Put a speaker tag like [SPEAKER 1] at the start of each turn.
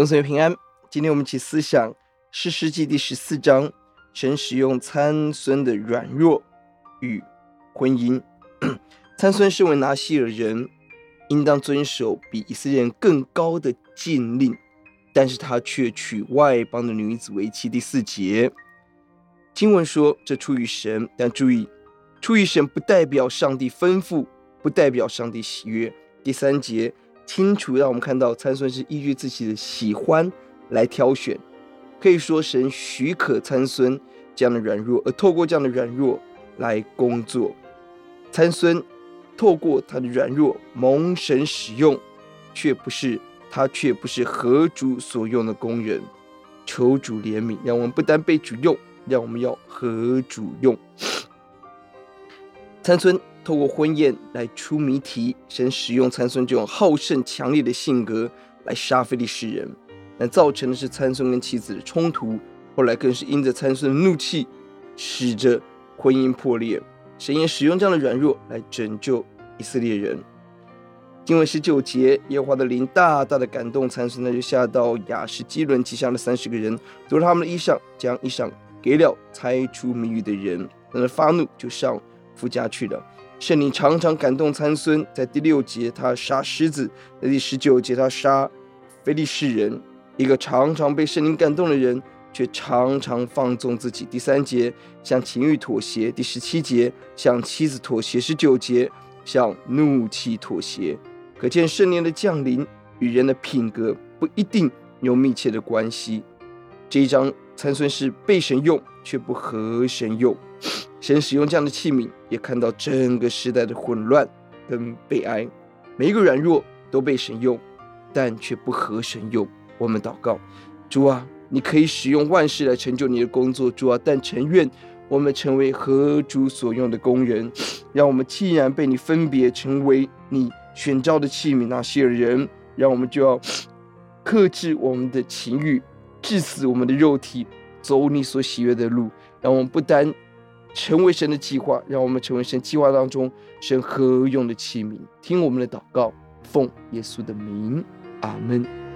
[SPEAKER 1] 永存平安。今天我们一起思想士师记第十四章，神使用参孙的软弱与婚姻。参孙身为拿细耳人，应当遵守比以色列人更高的禁令，但是他却娶外邦的女子为妻。第四节经文说，这出于神，但注意，出于神不代表上帝吩咐，不代表上帝喜悦。第三节。清楚让我们看到参孙是依据自己的喜欢来挑选，可以说神许可参孙这样的软弱，而透过这样的软弱来工作。参孙透过他的软弱蒙神使用，却不是他却不是合主所用的工人。求主怜悯，让我们不单被主用，让我们要合主用。参孙。透过婚宴来出谜题，神使用参孙这种好胜强烈的性格来杀非利士人，但造成的是参孙跟妻子的冲突，后来更是因着参孙的怒气，使得婚姻破裂。神也使用这样的软弱来拯救以色列人。经文十九节，耶和华的灵大大的感动参孙，他就下到亚士基伦，击杀了三十个人，夺了他们的衣裳，将衣裳给了猜出谜语的人，等他发怒就上夫家去了。圣灵常常感动参孙，在第六节他杀狮子，在第十九节他杀非利士人。一个常常被圣灵感动的人，却常常放纵自己。第三节向情欲妥协，第十七节向妻子妥协，十九节向怒气妥协。可见圣灵的降临与人的品格不一定有密切的关系。这一章参孙是被神用，却不合神用。神使用这样的器皿，也看到整个时代的混乱跟悲哀。每一个软弱都被神用，但却不合神用。我们祷告：主啊，你可以使用万事来成就你的工作，主啊，但诚愿我们成为合主所用的工人。让我们既然被你分别成为你选召的器皿，那些人，让我们就要克制我们的情欲，致死我们的肉体，走你所喜悦的路。让我们不单成为神的计划，让我们成为神计划当中神何用的器皿。听我们的祷告，奉耶稣的名，阿门。